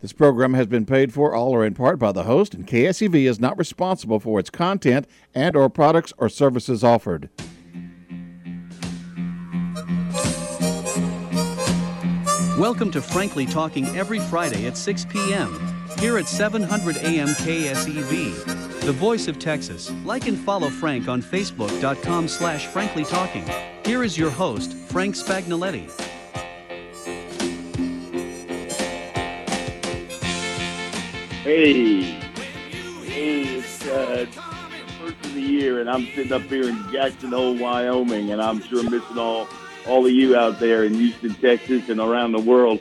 This program has been paid for all or in part by the host, and KSEV is not responsible for its content and or products or services offered. Welcome to Frankly Talking every Friday at 6 p.m. here at 700 AM KSEV, the voice of Texas. Like and follow Frank on Facebook.com slash Frankly Talking. Here is your host, Frank Spagnoletti. Hey, hey, it's uh, first of the year, and I'm sitting up here in Jackson Hole, Wyoming, and I'm sure missing all all of you out there in Houston, Texas, and around the world.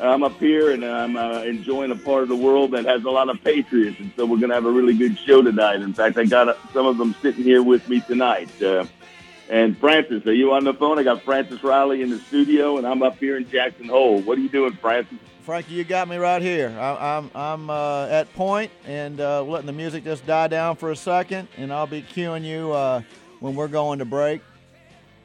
I'm up here, and I'm uh, enjoying a part of the world that has a lot of patriots, and so we're going to have a really good show tonight. In fact, I got uh, some of them sitting here with me tonight. Uh, and Francis, are you on the phone? I got Francis Riley in the studio, and I'm up here in Jackson Hole. What are you doing, Francis? Frankie, you got me right here. I, I'm I'm uh, at point and uh, letting the music just die down for a second, and I'll be cueing you uh, when we're going to break.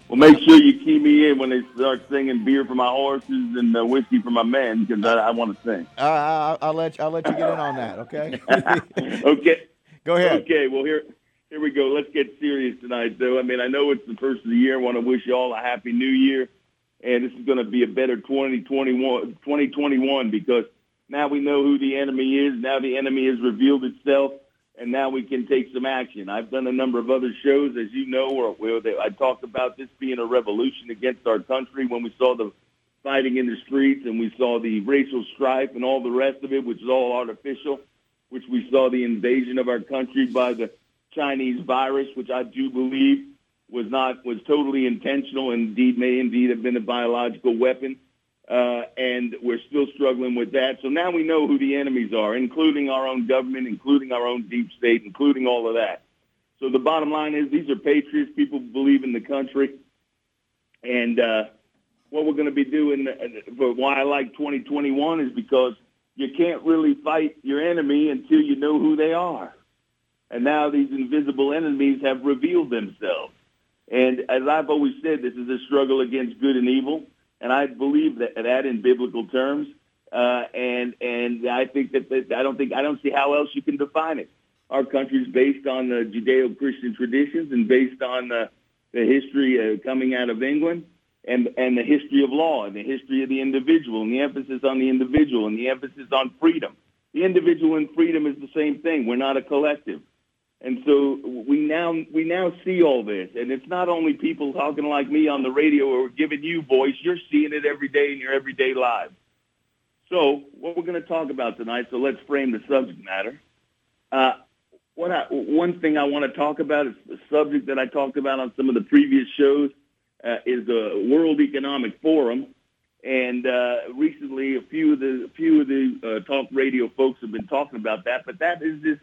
Well, make sure you key me in when they start singing "Beer for My Horses" and uh, "Whiskey for My Men" because I, I want to sing. I, I, I'll let you, I'll let you get in on that. Okay. okay. Go ahead. Okay. Well, here here we go. Let's get serious tonight, though. I mean, I know it's the first of the year. I want to wish you all a happy New Year and this is going to be a better 2021, 2021 because now we know who the enemy is. Now the enemy has revealed itself, and now we can take some action. I've done a number of other shows, as you know, where, where they, I talked about this being a revolution against our country when we saw the fighting in the streets and we saw the racial strife and all the rest of it, which is all artificial, which we saw the invasion of our country by the Chinese virus, which I do believe was not was totally intentional. And indeed, may indeed have been a biological weapon, uh, and we're still struggling with that. So now we know who the enemies are, including our own government, including our own deep state, including all of that. So the bottom line is these are patriots, people believe in the country, and uh, what we're going to be doing. For uh, why I like 2021 is because you can't really fight your enemy until you know who they are. And now these invisible enemies have revealed themselves. And as I've always said, this is a struggle against good and evil, and I believe that, that in biblical terms. Uh, and and I think that, that I don't think I don't see how else you can define it. Our country is based on the Judeo-Christian traditions and based on the, the history uh, coming out of England and and the history of law and the history of the individual and the emphasis on the individual and the emphasis on freedom. The individual and freedom is the same thing. We're not a collective. And so we now we now see all this, and it's not only people talking like me on the radio or giving you voice. You're seeing it every day in your everyday lives. So what we're going to talk about tonight. So let's frame the subject matter. Uh, what I, one thing I want to talk about is the subject that I talked about on some of the previous shows uh, is the World Economic Forum, and uh, recently a few of the a few of the uh, talk radio folks have been talking about that. But that is this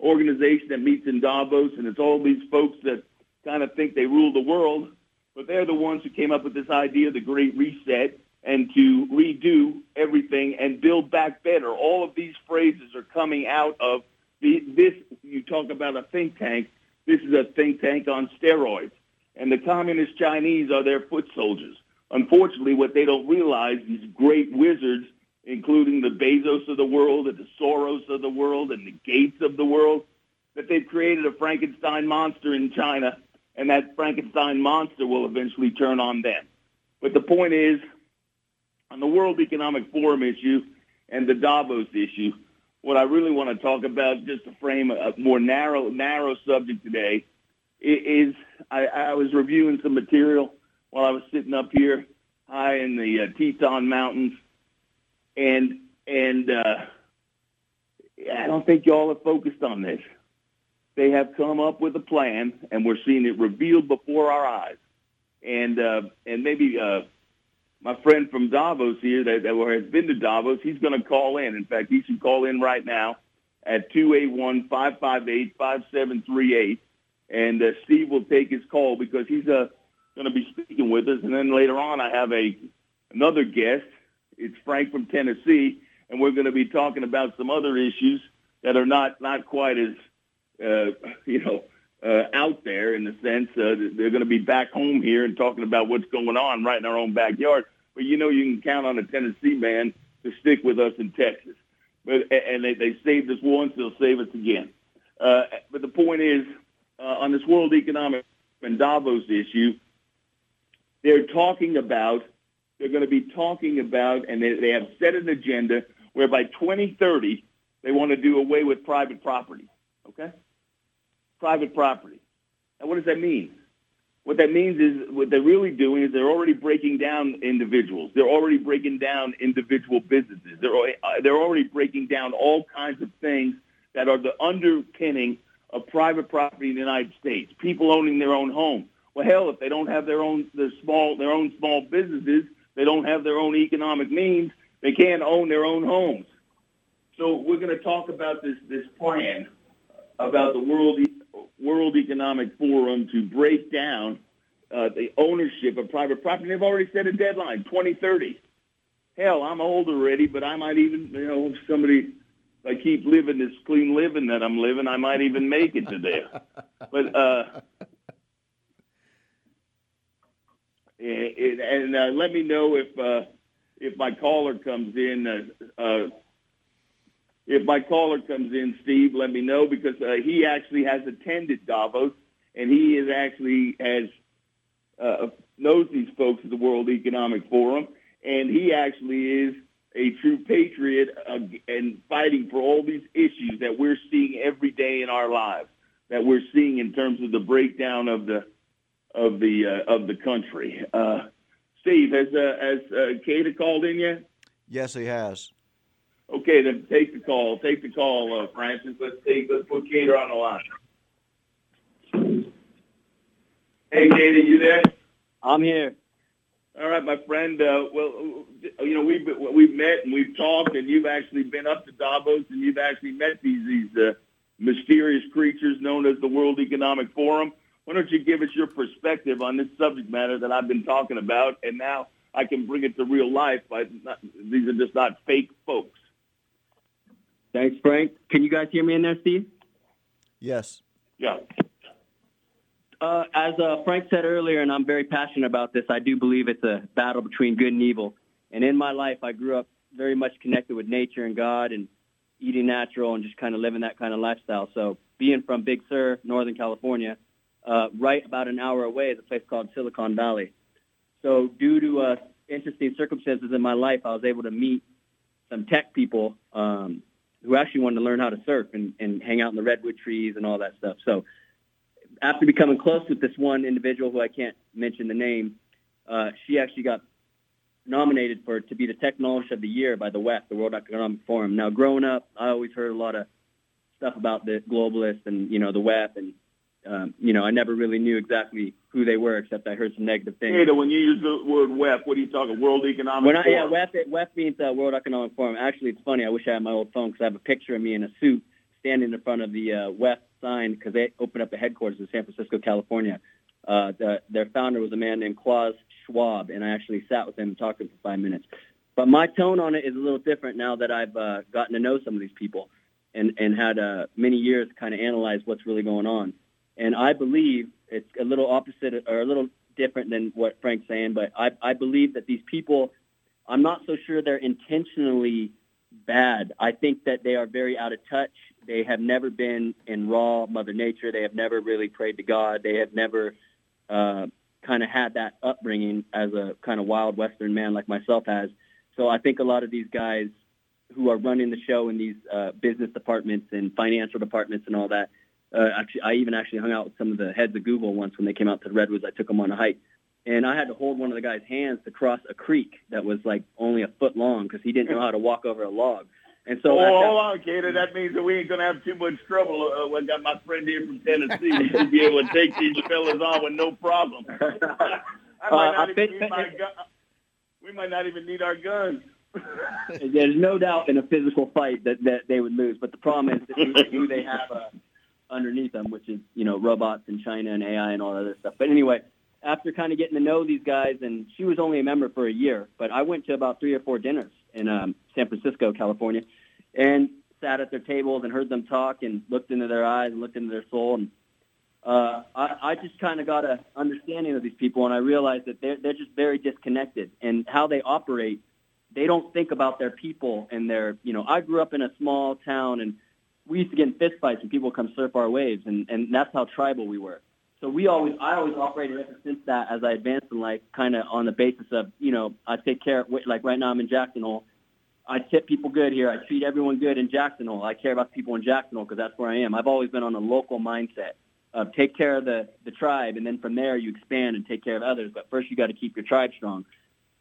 organization that meets in Davos, and it's all these folks that kind of think they rule the world, but they're the ones who came up with this idea of the Great Reset and to redo everything and build back better. All of these phrases are coming out of the, this. You talk about a think tank. This is a think tank on steroids. And the communist Chinese are their foot soldiers. Unfortunately, what they don't realize, these great wizards including the Bezos of the world and the Soros of the world and the Gates of the world, that they've created a Frankenstein monster in China, and that Frankenstein monster will eventually turn on them. But the point is, on the World Economic Forum issue and the Davos issue, what I really want to talk about, just to frame a more narrow narrow subject today, is I, I was reviewing some material while I was sitting up here high in the uh, Teton Mountains and and uh, I don't think y'all are focused on this. They have come up with a plan, and we're seeing it revealed before our eyes. And uh, and maybe uh, my friend from Davos here that, that has been to Davos, he's going to call in. In fact, he should call in right now at 281-558-5738. And uh, Steve will take his call because he's uh, going to be speaking with us. And then later on, I have a another guest it's Frank from Tennessee, and we're going to be talking about some other issues that are not not quite as uh, you know uh, out there in the sense uh, they're going to be back home here and talking about what's going on right in our own backyard. But you know, you can count on a Tennessee man to stick with us in Texas. But and they, they saved us once, they'll save us again. Uh, but the point is, uh, on this World Economic and Davos issue, they're talking about, they're going to be talking about, and they, they have set an agenda where by 2030 they want to do away with private property. Okay, private property. Now, what does that mean? What that means is what they're really doing is they're already breaking down individuals. They're already breaking down individual businesses. They're uh, they're already breaking down all kinds of things that are the underpinning of private property in the United States. People owning their own home. Well, hell, if they don't have their own their small their own small businesses, they don't have their own economic means. They can't own their own homes. So we're going to talk about this this plan about the World World Economic Forum to break down uh, the ownership of private property. They've already set a deadline, 2030. Hell, I'm old already, but I might even, you know, if somebody, if I keep living this clean living that I'm living, I might even make it to there. but, uh, and, and uh, let me know if uh, if my caller comes in. Uh, uh, if my caller comes in, Steve, let me know because uh, he actually has attended Davos and he is actually has uh, knows these folks at the World Economic Forum, and he actually is a true patriot and fighting for all these issues that we're seeing every day in our lives. That we're seeing in terms of the breakdown of the of the uh, of the country. Uh, Steve, has uh, has uh, Kata called in yet? Yes, he has. Okay, then take the call. Take the call, uh, Francis. Let's take let's put Cater on the line. Hey, Cater, you there? I'm here. All right, my friend. Uh, well, you know we've we've met and we've talked, and you've actually been up to Davos, and you've actually met these these uh, mysterious creatures known as the World Economic Forum. Why don't you give us your perspective on this subject matter that I've been talking about, and now I can bring it to real life. By not, these are just not fake folks. Thanks, Frank. Can you guys hear me in there, Steve? Yes. Yeah. Uh, as uh, Frank said earlier, and I'm very passionate about this, I do believe it's a battle between good and evil. And in my life, I grew up very much connected with nature and God and eating natural and just kind of living that kind of lifestyle. So being from Big Sur, Northern California, uh, right about an hour away is a place called Silicon Valley. So due to uh, interesting circumstances in my life, I was able to meet some tech people um, who actually wanted to learn how to surf and, and hang out in the redwood trees and all that stuff. So after becoming close with this one individual who I can't mention the name, uh, she actually got nominated for to be the technologist of the year by the WEF, the World Economic Forum. Now, growing up, I always heard a lot of stuff about the globalists and you know the WEF, and um, you know I never really knew exactly who they were except I heard some negative things. Hey, when you use the word WEF, what are you talking? World Economic when I, Forum? Yeah, WEF, WEF means uh, World Economic Forum. Actually, it's funny. I wish I had my old phone because I have a picture of me in a suit standing in front of the uh, WEF sign because they opened up a headquarters in San Francisco, California. Uh, the, their founder was a man named Klaus Schwab, and I actually sat with him and talked to him for five minutes. But my tone on it is a little different now that I've uh, gotten to know some of these people and, and had uh, many years to kind of analyze what's really going on. And I believe it's a little opposite or a little different than what Frank's saying, but I, I believe that these people, I'm not so sure they're intentionally bad. I think that they are very out of touch. They have never been in raw Mother Nature. They have never really prayed to God. They have never uh, kind of had that upbringing as a kind of wild Western man like myself has. So I think a lot of these guys who are running the show in these uh, business departments and financial departments and all that. Uh, actually, I even actually hung out with some of the heads of Google once when they came out to the Redwoods. I took them on a hike, and I had to hold one of the guy's hands to cross a creek that was like only a foot long because he didn't know how to walk over a log. And so, oh, that- hold on, Cater. That means that we ain't gonna have too much trouble. Uh, we got my friend here from Tennessee. We should be able to take these fellas on with no problem. I Uh, might not I even think need my gun. We might not even need our guns. there's no doubt in a physical fight that, that they would lose. But the problem is that who, who they have uh, underneath them, which is you know robots and China and AI and all that other stuff. But anyway, after kind of getting to know these guys, and she was only a member for a year, but I went to about three or four dinners in um, San Francisco, California, and sat at their tables and heard them talk and looked into their eyes and looked into their soul and. Uh, I, I just kind of got a understanding of these people, and I realized that they're they're just very disconnected, and how they operate they don't think about their people and their, you know, I grew up in a small town and we used to get in fist fights and people come surf our waves and, and that's how tribal we were. So we always, I always operated ever since that as I advanced in life, kind of on the basis of, you know, I take care, like right now I'm in Jackson Hole. I tip people good here. I treat everyone good in Jackson Hole. I care about the people in Jackson Hole because that's where I am. I've always been on a local mindset of take care of the, the tribe, and then from there you expand and take care of others. But first you got to keep your tribe strong.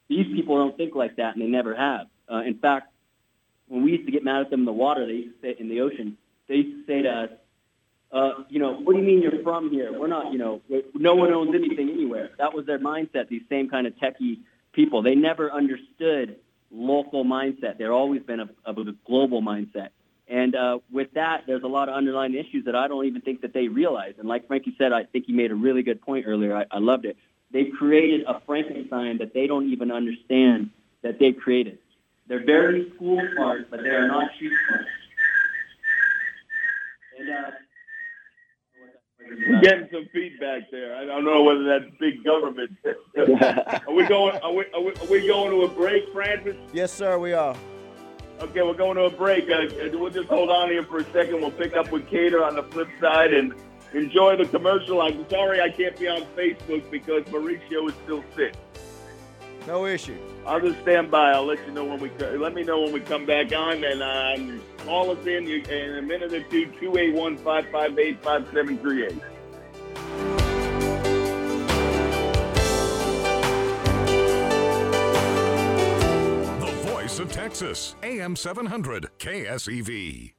These people don't think like that, and they never have. Uh, in fact, when we used to get mad at them in the water, they used to say in the ocean, they used to say to us, uh, you know, what do you mean you're from here? We're not, you know, no one owns anything anywhere. That was their mindset, these same kind of techie people. They never understood local mindset. They've always been of a global mindset. And uh, with that, there's a lot of underlying issues that I don't even think that they realize. And like Frankie said, I think he made a really good point earlier. I, I loved it. They've created a Frankenstein that they don't even understand that they've created. They're very school smart, but they are not street smart. And, uh, we're getting some feedback there. I don't know whether that's big government. are we going? Are we, are we, are we going to a break, Francis? Yes, sir. We are. Okay, we're going to a break. Uh, we'll just hold on here for a second. We'll pick up with Cater on the flip side and enjoy the commercial. I'm sorry I can't be on Facebook because Mauricio is still sick. No issue. I'll just stand by. I'll let you know when we let me know when we come back on and um, call us in in a minute or two. Two eight one five five eight five seven three eight. The voice of Texas, AM seven hundred KSEV.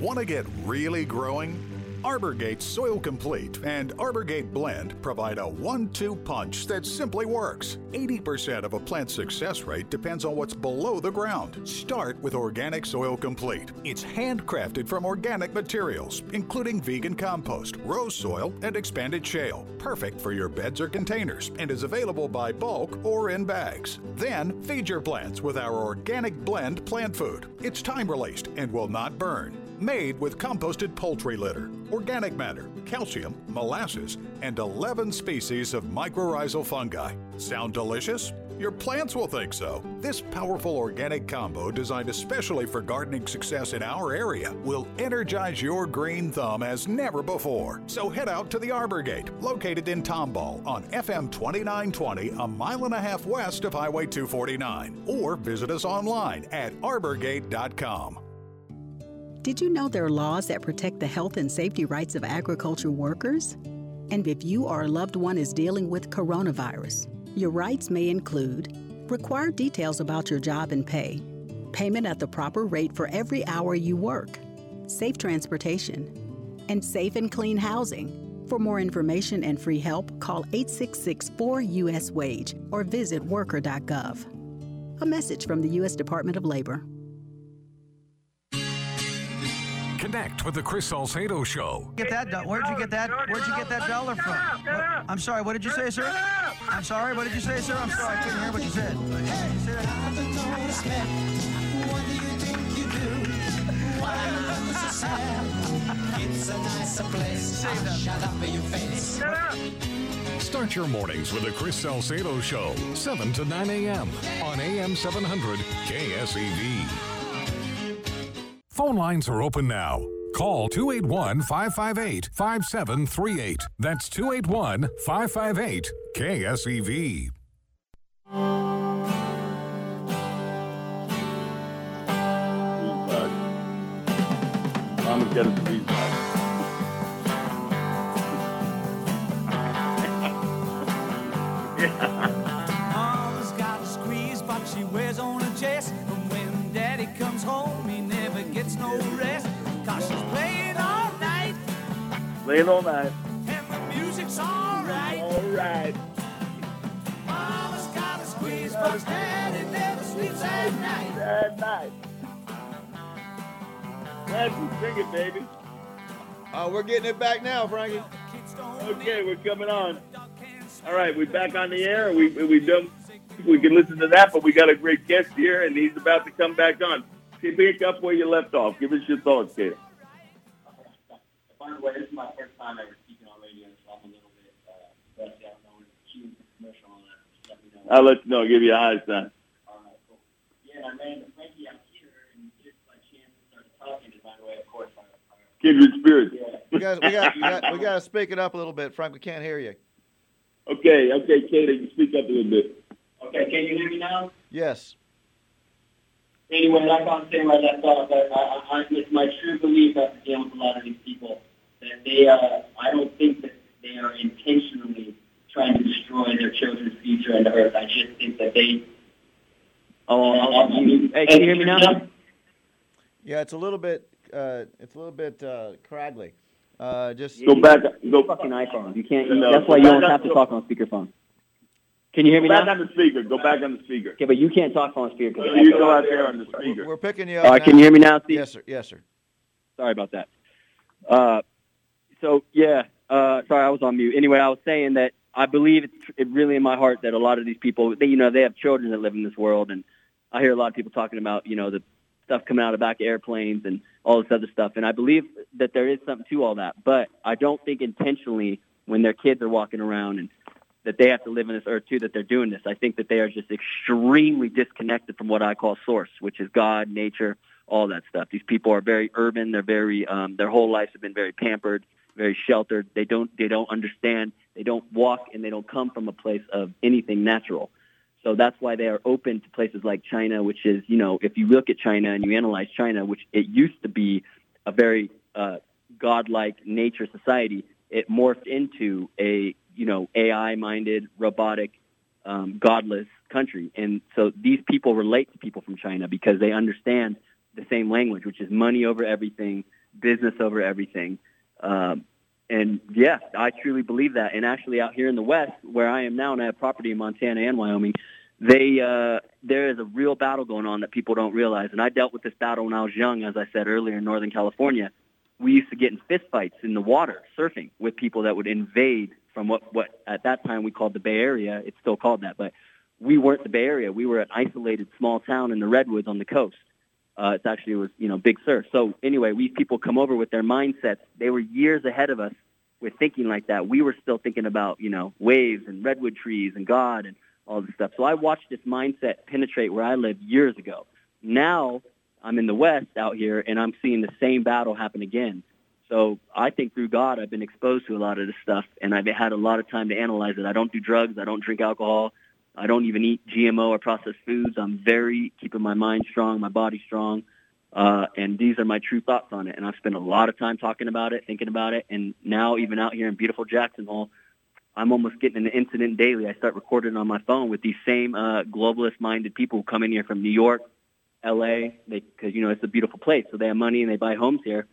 Want to get really growing? Arborgate Soil Complete and Arborgate Blend provide a one two punch that simply works. 80% of a plant's success rate depends on what's below the ground. Start with Organic Soil Complete. It's handcrafted from organic materials, including vegan compost, rose soil, and expanded shale. Perfect for your beds or containers and is available by bulk or in bags. Then feed your plants with our Organic Blend plant food. It's time released and will not burn made with composted poultry litter, organic matter, calcium, molasses, and 11 species of mycorrhizal fungi. Sound delicious? Your plants will think so. This powerful organic combo, designed especially for gardening success in our area, will energize your green thumb as never before. So head out to the Arborgate, located in Tomball on FM 2920, a mile and a half west of Highway 249, or visit us online at arborgate.com. Did you know there are laws that protect the health and safety rights of agriculture workers? And if you or a loved one is dealing with coronavirus, your rights may include required details about your job and pay, payment at the proper rate for every hour you work, safe transportation, and safe and clean housing. For more information and free help, call 866 4 US Wage or visit worker.gov. A message from the U.S. Department of Labor. Connect with the Chris Salcedo Show. Get that? do- Where'd you get that? Where'd you get that dollar from? What- I'm sorry. What did you say, sir? I'm sorry. What did you say, sir? I'm sorry. I couldn't hear what you said. Start your mornings with the Chris Salcedo Show, 7 to 9 a.m. on AM 700 KSEV. Phone lines are open now. Call 281 558 5738. That's 281 558 KSEV. Mama's got us a feedback. Mama's Late all night. and the music's alright. All right. Mama's got a squeeze, but daddy never sleeps at night. Bad night. Glad you sing it, baby. Uh, we're getting it back now, Frankie. Okay, we're coming on. All right, we're back on the air. We we done. We can listen to that, but we got a great guest here, and he's about to come back on. Pick up where you left off. Give us your thoughts, Kato. By the way, this is my first time ever speaking on radio, so I'm a little bit uh, rusty. I don't know when it's cue commercial on that. Let me know. I'll let you know. Give you a high sign. All right, cool. and I ran into Frankie out here, and just by chance started talking. And by the way, of course, I, Kindred spirits. We got, we got, we got, we got to speak it up a little bit, Frank. We can't hear you. Okay, okay, Kato, you speak up a little bit. Okay, can you hear me now? Yes. Anyway, like I was saying right left off, I, I, I, it's my true belief after dealing with a lot of these people that they, are, I don't think that they are intentionally trying to destroy their children's future and the earth. I just think that they. Oh, I- I'll- I mean, hey, can you hear me now? Yeah, it's a little bit, uh, it's a little bit uh, craggly. Uh, just Go back, go Fucking iPhone. You can't. No, that's why you don't have to talk on speakerphone. Can you hear me Go back now? on the speaker. Go back on the speaker. Okay, but you can't talk on speaker. So you go out there on the speaker. we're picking you up. All right, now. can you hear me now, Steve? Yes, sir. Yes, sir. Sorry about that. Uh, so yeah, uh, sorry, I was on mute. Anyway, I was saying that I believe it's it really in my heart that a lot of these people, they, you know, they have children that live in this world, and I hear a lot of people talking about, you know, the stuff coming out of back of airplanes and all this other stuff, and I believe that there is something to all that, but I don't think intentionally when their kids are walking around and that they have to live in this earth too that they're doing this. I think that they are just extremely disconnected from what I call source, which is God, nature, all that stuff. These people are very urban. They're very um, their whole lives have been very pampered, very sheltered. They don't they don't understand. They don't walk and they don't come from a place of anything natural. So that's why they are open to places like China, which is you know if you look at China and you analyze China, which it used to be a very uh, godlike nature society, it morphed into a you know AI minded robotic um, godless country. And so these people relate to people from China because they understand the same language, which is money over everything, business over everything. Um, and yeah, I truly believe that. And actually, out here in the West, where I am now, and I have property in Montana and Wyoming, they uh, there is a real battle going on that people don't realize. And I dealt with this battle when I was young, as I said earlier, in Northern California. We used to get in fistfights in the water surfing with people that would invade from what what at that time we called the Bay Area. It's still called that, but we weren't the Bay Area. We were an isolated small town in the redwoods on the coast. Uh, it's actually it was you know big surf. So anyway, these people come over with their mindsets. They were years ahead of us with thinking like that. We were still thinking about you know waves and redwood trees and God and all this stuff. So I watched this mindset penetrate where I lived years ago. Now I'm in the West out here, and I'm seeing the same battle happen again. So I think through God, I've been exposed to a lot of this stuff, and I've had a lot of time to analyze it. I don't do drugs. I don't drink alcohol. I don't even eat GMO or processed foods. I'm very keeping my mind strong, my body strong, uh, and these are my true thoughts on it. And I've spent a lot of time talking about it, thinking about it, and now even out here in beautiful Jackson Hole, I'm almost getting an incident daily. I start recording on my phone with these same uh, globalist-minded people who come in here from New York, L.A. Because you know it's a beautiful place, so they have money and they buy homes here,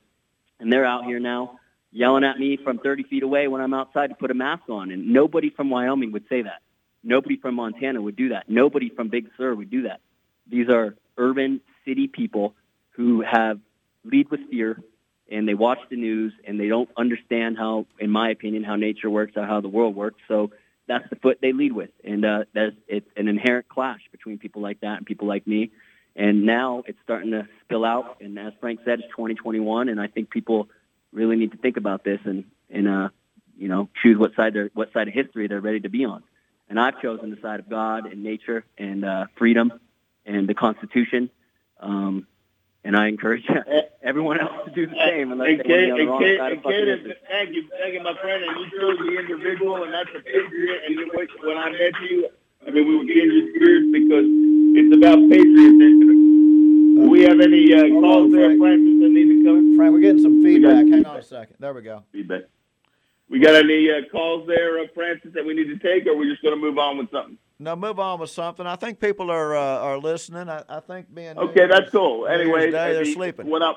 and they're out here now yelling at me from 30 feet away when I'm outside to put a mask on. And nobody from Wyoming would say that. Nobody from Montana would do that. Nobody from Big Sur would do that. These are urban city people who have lead with fear and they watch the news and they don't understand how, in my opinion, how nature works or how the world works. So that's the foot they lead with, and uh, that's it's an inherent clash between people like that and people like me. And now it's starting to spill out. And as Frank said, it's 2021, and I think people really need to think about this and and uh, you know choose what side what side of history they're ready to be on. And I've chosen the side of God and nature and uh, freedom and the Constitution. Um, and I encourage everyone else to do the same unless And they Kate, want to on and the wrong Kate, and Kate, thank you, thank you, my friend. And you chose the individual, and that's a patriot. And you- when I met you, I mean, we were kindred spirits because it's about patriotism. Do we have any uh, calls on, there, Francis, that need to come? Frank, we're getting some We got- feedback. Hang on a second. There we go. Feedback. We got any uh, calls there, uh, Francis, that we need to take, or we're just going to move on with something? No, move on with something. I think people are uh, are listening. I, I think being New Okay, that's Year's- cool. Anyway, they're mean, sleeping. What I'm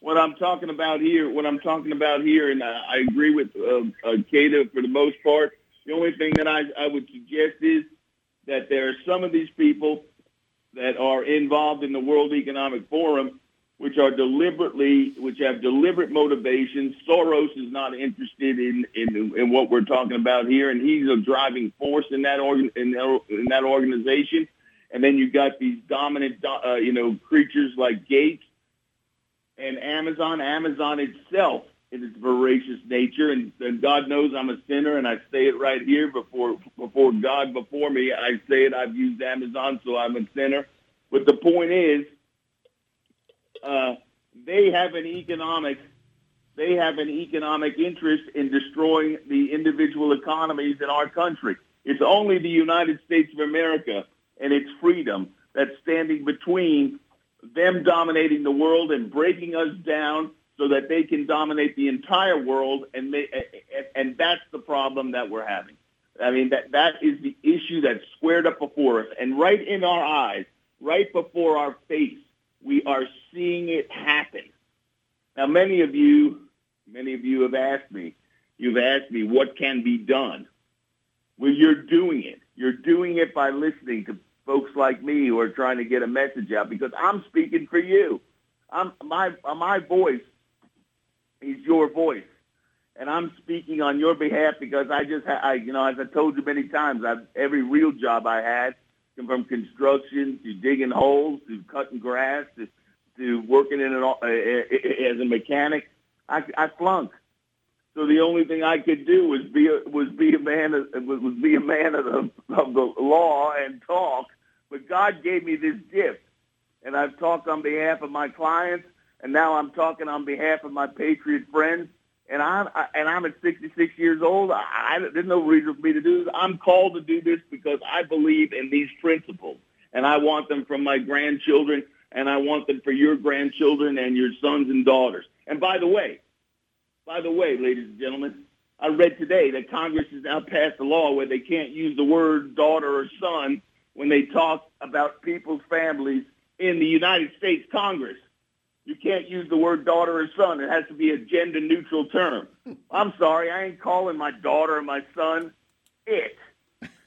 what I'm talking about here, what I'm talking about here, and I, I agree with uh, uh, Kata for the most part. The only thing that I, I would suggest is that there are some of these people that are involved in the World Economic Forum, which are deliberately, which have deliberate motivations. Soros is not interested in, in, in what we're talking about here, and he's a driving force in that organ, in, that- in that organization. And then you've got these dominant, uh, you know, creatures like Gates and Amazon. Amazon itself, in its voracious nature, and, and God knows I'm a sinner, and I say it right here before before God before me. I say it. I've used Amazon, so I'm a sinner. But the point is, uh, they have an economic they have an economic interest in destroying the individual economies in our country. It's only the United States of America and its freedom that's standing between them dominating the world and breaking us down so that they can dominate the entire world and they, and that's the problem that we're having. I mean that that is the issue that's squared up before us and right in our eyes, right before our face, we are seeing it happen. Now many of you many of you have asked me, you've asked me what can be done. Well, you're doing it. You're doing it by listening to folks like me who are trying to get a message out because I'm speaking for you. I'm my my voice is your voice, and I'm speaking on your behalf because I just I you know as I told you many times, I've every real job I had, from construction to digging holes to cutting grass to to working in an as a mechanic, I, I flunked. So the only thing I could do was be a, was be a man of, was be a man of the of the law and talk. But God gave me this gift, and I've talked on behalf of my clients, and now I'm talking on behalf of my patriot friends. And I'm I, and I'm at 66 years old. I, I, there's no reason for me to do this. I'm called to do this because I believe in these principles, and I want them from my grandchildren, and I want them for your grandchildren and your sons and daughters. And by the way, by the way, ladies and gentlemen, I read today that Congress has now passed a law where they can't use the word daughter or son when they talk about people's families in the United States Congress. You can't use the word daughter or son. It has to be a gender neutral term. I'm sorry, I ain't calling my daughter or my son it.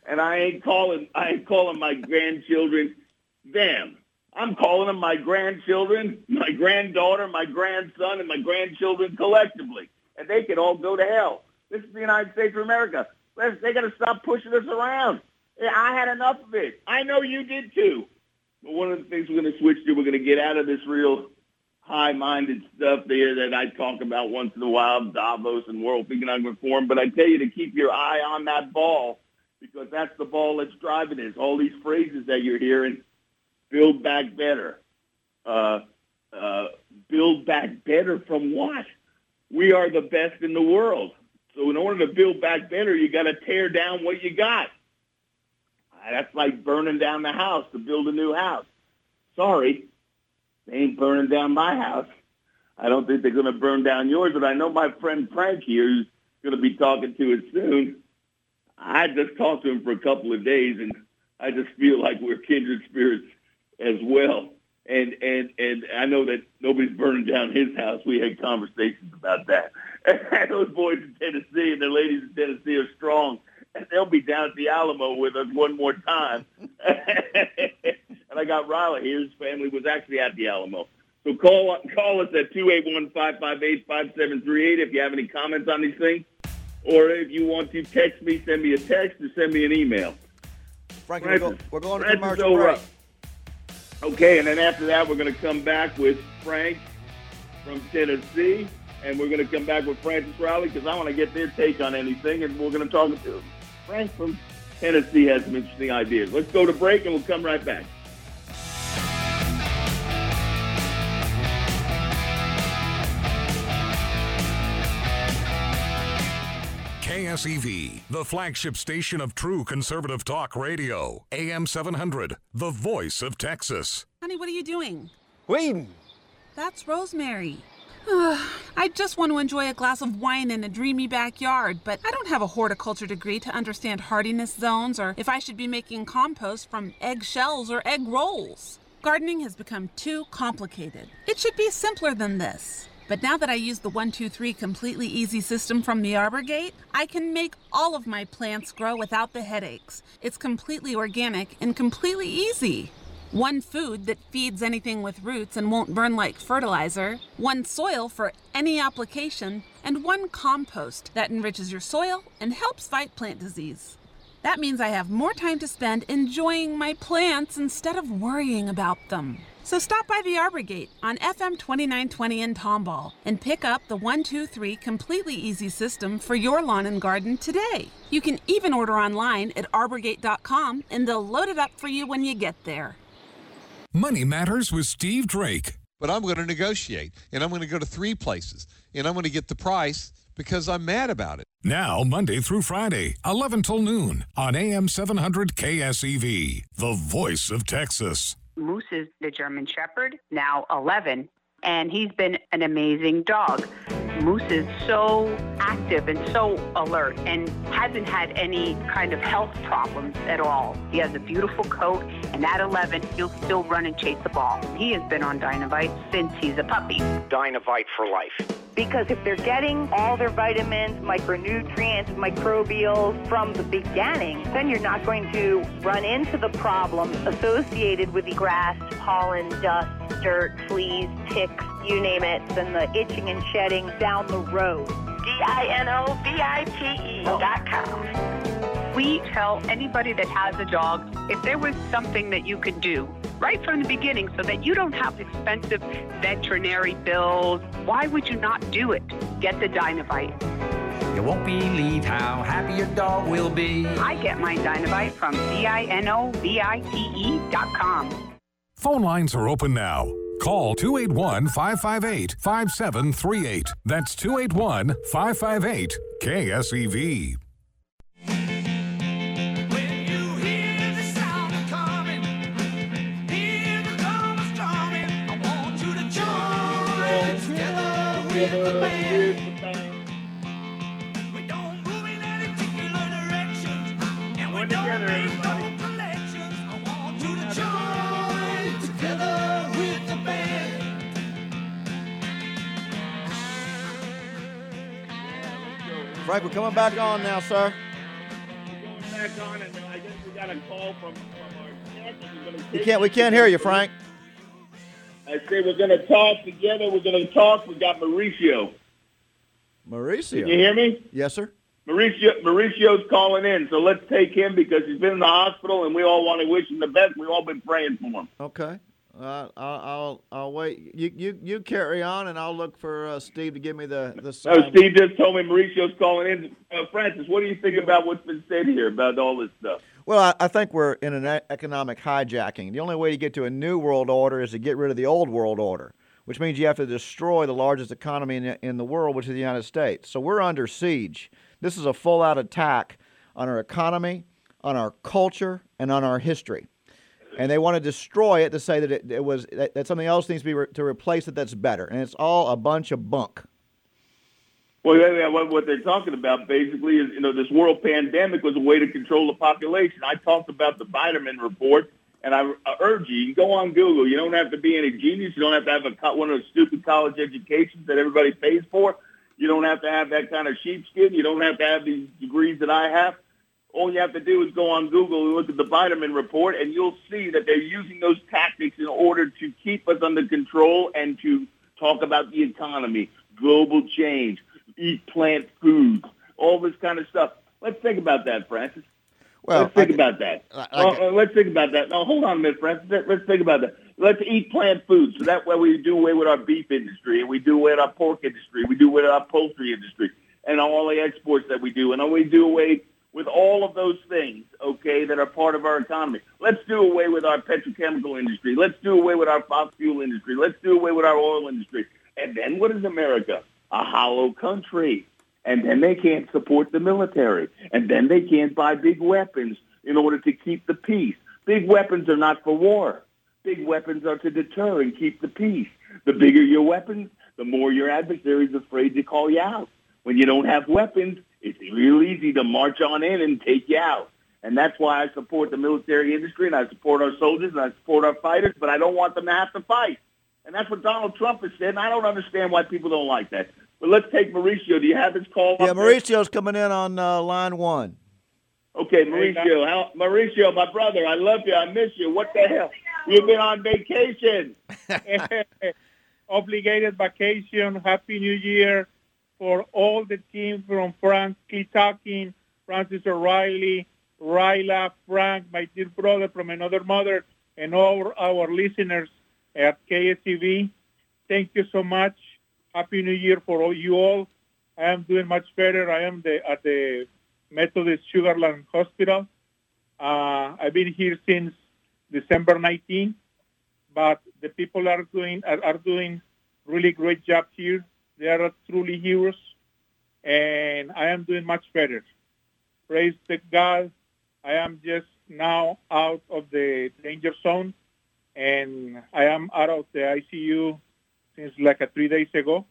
And I ain't calling I ain't calling my grandchildren them. I'm calling them my grandchildren, my granddaughter, my grandson, and my grandchildren collectively. And they can all go to hell. This is the United States of America. They got to stop pushing us around. I had enough of it. I know you did too. But one of the things we're going to switch to, we're going to get out of this real high-minded stuff there that I talk about once in a while, Davos and World Economic Forum. But I tell you to keep your eye on that ball because that's the ball that's driving us. All these phrases that you're hearing build back better. Uh, uh, build back better from what? We are the best in the world. So in order to build back better, you got to tear down what you got. That's like burning down the house to build a new house. Sorry, they ain't burning down my house. I don't think they're going to burn down yours, but I know my friend Frank here, going to be talking to us soon. I just talked to him for a couple of days, and I just feel like we're kindred spirits as well. And and and I know that nobody's burning down his house. We had conversations about that. Those boys in Tennessee and the ladies in Tennessee are strong, they'll be down at the Alamo with us one more time. and I got Riley here. His family was actually at the Alamo. So call call us at two eight one five five eight five seven three eight if you have any comments on these things, or if you want to text me, send me a text or send me an email. Frankie, we're, go, we're going to Francis commercial O'Rupp. break. Okay, and then after that, we're going to come back with Frank from Tennessee, and we're going to come back with Francis Riley because I want to get their take on anything, and we're going to talk to Frank from Tennessee has some interesting ideas. Let's go to break, and we'll come right back. KSEV, the flagship station of true conservative talk radio. AM 700, the voice of Texas. Honey, what are you doing? Waiting. That's Rosemary. I just want to enjoy a glass of wine in a dreamy backyard, but I don't have a horticulture degree to understand hardiness zones or if I should be making compost from eggshells or egg rolls. Gardening has become too complicated. It should be simpler than this. But now that I use the 123 completely easy system from the Arbor Gate, I can make all of my plants grow without the headaches. It's completely organic and completely easy. One food that feeds anything with roots and won't burn like fertilizer, one soil for any application, and one compost that enriches your soil and helps fight plant disease. That means I have more time to spend enjoying my plants instead of worrying about them. So stop by the Arbor Gate on FM 2920 in Tomball and pick up the 123 completely easy system for your lawn and garden today. You can even order online at arborgate.com and they'll load it up for you when you get there. Money Matters with Steve Drake. But I'm going to negotiate, and I'm going to go to three places, and I'm going to get the price because I'm mad about it. Now, Monday through Friday, 11 till noon on AM 700 KSEV, the voice of Texas. Moose is the German Shepherd, now 11, and he's been an amazing dog. Moose is so active and so alert and hasn't had any kind of health problems at all. He has a beautiful coat, and at 11, he'll still run and chase the ball. He has been on Dinovite since he's a puppy. Dinovite for life. Because if they're getting all their vitamins, micronutrients, microbials from the beginning, then you're not going to run into the problems associated with the grass, pollen, dust, dirt, fleas, ticks, you name it, and the itching and shedding down the road. D-I-N-O-V-I-T-E dot com. We tell anybody that has a dog, if there was something that you could do right from the beginning so that you don't have expensive veterinary bills, why would you not do it? Get the Dinovite. You won't believe how happy your dog will be. I get my Dinovite from D-I-N-O-V-I-T-E E dot com. Phone lines are open now. Call 281 558 5738. That's 281 558 KSEV. Frank, we're coming back on now, sir. Back on, and I guess we got a call from, from our. We're We can't we can't hear you, Frank. I say we're going to talk together. We're going to talk. We got Mauricio. Mauricio. Can you hear me? Yes, sir. Mauricio Mauricio's calling in, so let's take him because he's been in the hospital, and we all want to wish him the best. We've all been praying for him. Okay. Uh, I'll, I'll I'll wait. You you you carry on, and I'll look for uh, Steve to give me the the. No. Steve just told me Mauricio's calling in. Uh, Francis, what do you think about what's been said here about all this stuff? Well, I, I think we're in an economic hijacking. The only way to get to a new world order is to get rid of the old world order, which means you have to destroy the largest economy in the, in the world, which is the United States. So we're under siege. This is a full out attack on our economy, on our culture, and on our history. And they want to destroy it to say that it, it was that, that something else needs to be re- to replace it that's better, and it's all a bunch of bunk. Well, what, they're talking about basically is, you know, this world pandemic was a way to control the population. I talked about the vitamin report, and I, I urge you, you go on Google. You don't have to be any genius. You don't have to have a, one of those stupid college educations that everybody pays for. You don't have to have that kind of sheepskin. You don't have to have these degrees that I have. All you have to do is go on Google and look at the vitamin report, and you'll see that they're using those tactics in order to keep us under control and to talk about the economy, global change, eat plant foods, all this kind of stuff. Let's think about that, Francis. Well, let's think I- about that. I- I Uh, uh, let's think about that. Now, hold on a minute, Francis. Let- Let's think about that. Let's eat plant foods. So that way we do away with our beef industry, and we do away with our pork industry, we do away with our poultry industry, and all the exports that we do, and we do away with all of those things, okay, that are part of our economy. Let's do away with our petrochemical industry. Let's do away with our fossil fuel industry. Let's do away with our oil industry. And then what is America? A hollow country. And then they can't support the military. And then they can't buy big weapons in order to keep the peace. Big weapons are not for war. Big weapons are to deter and keep the peace. The bigger your weapons, the more your adversary is afraid to call you out. When you don't have weapons, it's real easy to march on in and take you out. And that's why I support the military industry and I support our soldiers and I support our fighters, but I don't want them to have to fight. And that's what Donald Trump has said, and I don't understand why people don't like that. But let's take Mauricio. Do you have his call? Yeah, up there? Mauricio's coming in on uh, line one. Okay, Mauricio. How, Mauricio, my brother, I love you. I miss you. What the hell? You've been on vacation. obligated vacation. Happy New Year for all the team from France, Talking, Francis O'Reilly, Ryla, Frank, my dear brother from another mother, and all our listeners at KSEV. Thank you so much. Happy New Year for all you all. I am doing much better. I am the, at the Methodist Sugarland Hospital. Uh, I've been here since December 19, but the people are doing are, are doing really great job here. They are truly heroes, and I am doing much better. Praise the God. I am just now out of the danger zone, and I am out of the ICU since like a three days ago,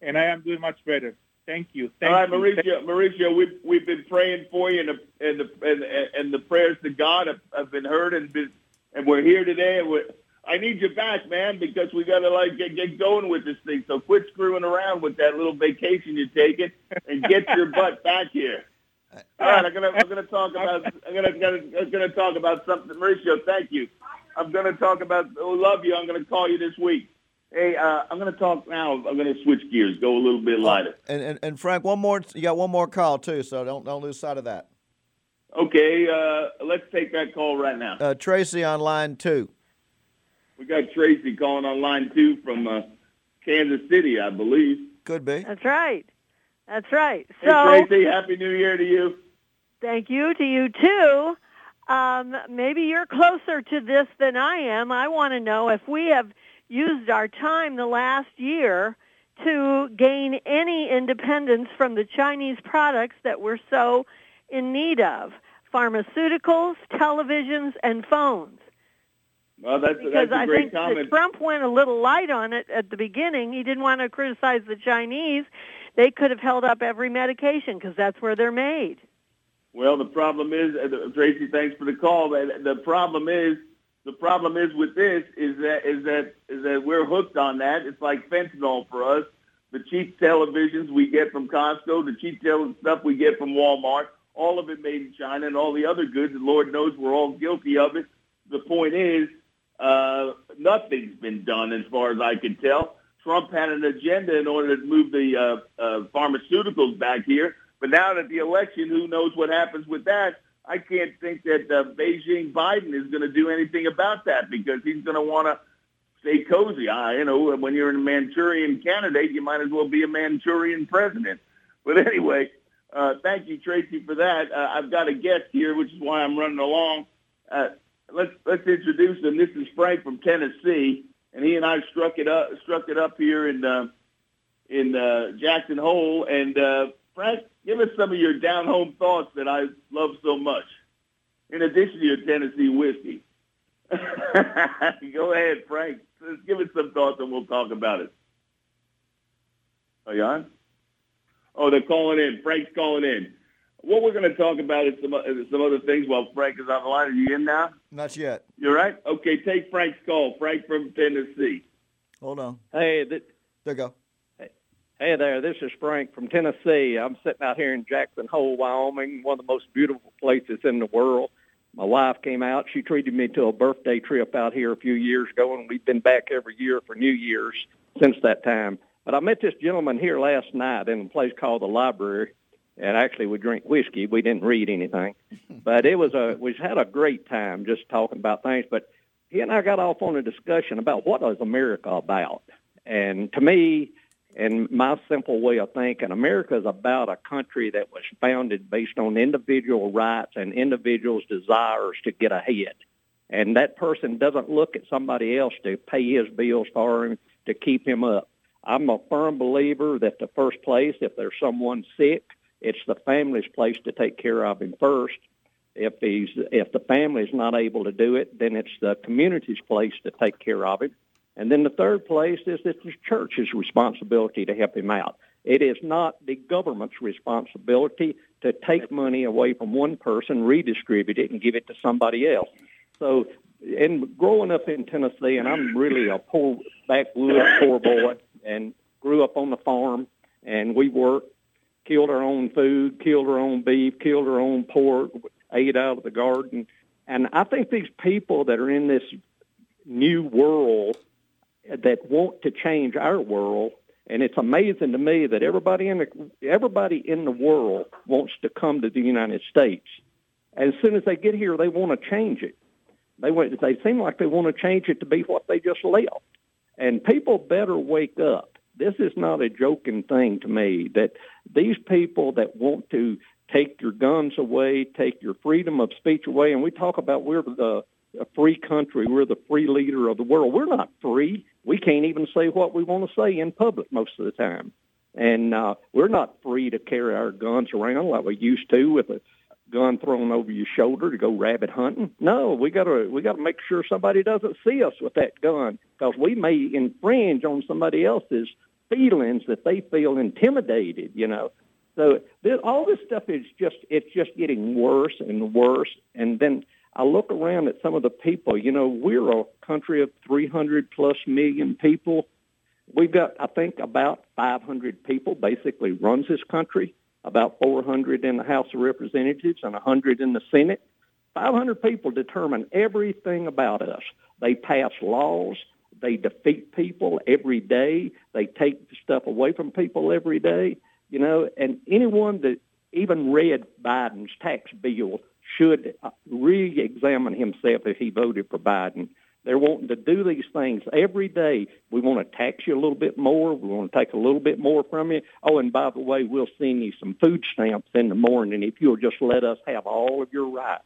and I am doing much better. Thank you. Thank All right, you. Mauricio. Mauricio, we've we've been praying for you, and the and the and, and the prayers to God have, have been heard, and been, and we're here today. And we're, I need you back, man, because we got to like get, get going with this thing. So quit screwing around with that little vacation you're taking, and get your butt back here. Uh, All right, I'm gonna uh, I'm gonna talk uh, about I'm gonna gonna I'm gonna talk about something. Mauricio, thank you. I'm gonna talk about. Oh, love you. I'm gonna call you this week. Hey, uh, I'm gonna talk now. I'm gonna switch gears, go a little bit lighter. And, and and Frank, one more. You got one more call too, so don't don't lose sight of that. Okay, uh, let's take that call right now. Uh, Tracy on line two. We got Tracy calling on line two from uh, Kansas City, I believe. Could be. That's right. That's right. Hey, So Tracy, happy New Year to you. thank you to you too. Um, maybe you're closer to this than I am. I want to know if we have used our time the last year to gain any independence from the Chinese products that we're so in need of pharmaceuticals, televisions, and phones. Well, that's Because that's a I great think comment. Trump went a little light on it at the beginning. He didn't want to criticize the Chinese. They could have held up every medication because that's where they're made. Well, the problem is, uh, Tracy, thanks for the call. but The problem is, the problem is with this is that is that is that we're hooked on that. It's like fentanyl for us. The cheap televisions we get from Costco, the cheap tele- stuff we get from Walmart, all of it made in China, and all the other goods. And Lord knows we're all guilty of it. The point is, uh, nothing's been done as far as I can tell. Trump had an agenda in order to move the uh, uh, pharmaceuticals back here. But now that the election, who knows what happens with that? I can't think that uh, Beijing Biden is going to do anything about that because he's going to want to stay cozy. I, you know, when you're a Manchurian candidate, you might as well be a Manchurian president. But anyway, uh, thank you, Tracy, for that. Uh, I've got a guest here, which is why I'm running along. Uh, let's let's introduce him. This is Frank from Tennessee, and he and I struck it up struck it up here in uh, in uh, Jackson Hole. And uh, Frank, give us some of your down home thoughts that I love so much. In addition to your Tennessee whiskey, go ahead, Frank. Just give us some thoughts, and we'll talk about it. Are you on? Oh, they're calling in. Frank's calling in. What we're going to talk about is some uh, some other things while Frank is on the line. Are you in now? Not yet. You're right. Okay, take Frank's call. Frank from Tennessee. Hold on. Hey, th- there you go. Hey there, this is Frank from Tennessee. I'm sitting out here in Jackson Hole, Wyoming, one of the most beautiful places in the world. My wife came out. She treated me to a birthday trip out here a few years ago, and we've been back every year for New Year's since that time. But I met this gentleman here last night in a place called the library, and actually we drink whiskey. We didn't read anything, but it was a we had a great time just talking about things. But he and I got off on a discussion about what is America about, and to me, in my simple way of thinking, America is about a country that was founded based on individual rights and individuals' desires to get ahead. And that person doesn't look at somebody else to pay his bills for him to keep him up. I'm a firm believer that the first place, if there's someone sick, it's the family's place to take care of him first. If he's if the family's not able to do it, then it's the community's place to take care of him. And then the third place is that the church's responsibility to help him out. It is not the government's responsibility to take money away from one person, redistribute it, and give it to somebody else. So, in growing up in Tennessee, and I'm really a poor backwoods poor boy, and grew up on the farm, and we worked, killed our own food, killed our own beef, killed our own pork, ate out of the garden. And I think these people that are in this new world that want to change our world. And it's amazing to me that everybody in the everybody in the world wants to come to the United States. As soon as they get here, they want to change it. They want, they seem like they want to change it to be what they just left. And people better wake up. This is not a joking thing to me. That these people that want to take your guns away, take your freedom of speech away, and we talk about we're the a free country. We're the free leader of the world. We're not free. We can't even say what we want to say in public most of the time. And uh, we're not free to carry our guns around like we used to with a gun thrown over your shoulder to go rabbit hunting. No, we got to we got to make sure somebody doesn't see us with that gun because we may infringe on somebody else's feelings that they feel intimidated. You know, so this, all this stuff is just it's just getting worse and worse. And then I look around at some of the people. You know, we're a country of 300 plus million people. We've got, I think, about 500 people basically runs this country about 400 in the House of Representatives and 100 in the Senate. 500 people determine everything about us. They pass laws. They defeat people every day. They take stuff away from people every day. You know, and anyone that even read Biden's tax bill should re-examine himself if he voted for Biden they're wanting to do these things every day. We want to tax you a little bit more. We want to take a little bit more from you. Oh, and by the way, we'll send you some food stamps in the morning if you'll just let us have all of your rights.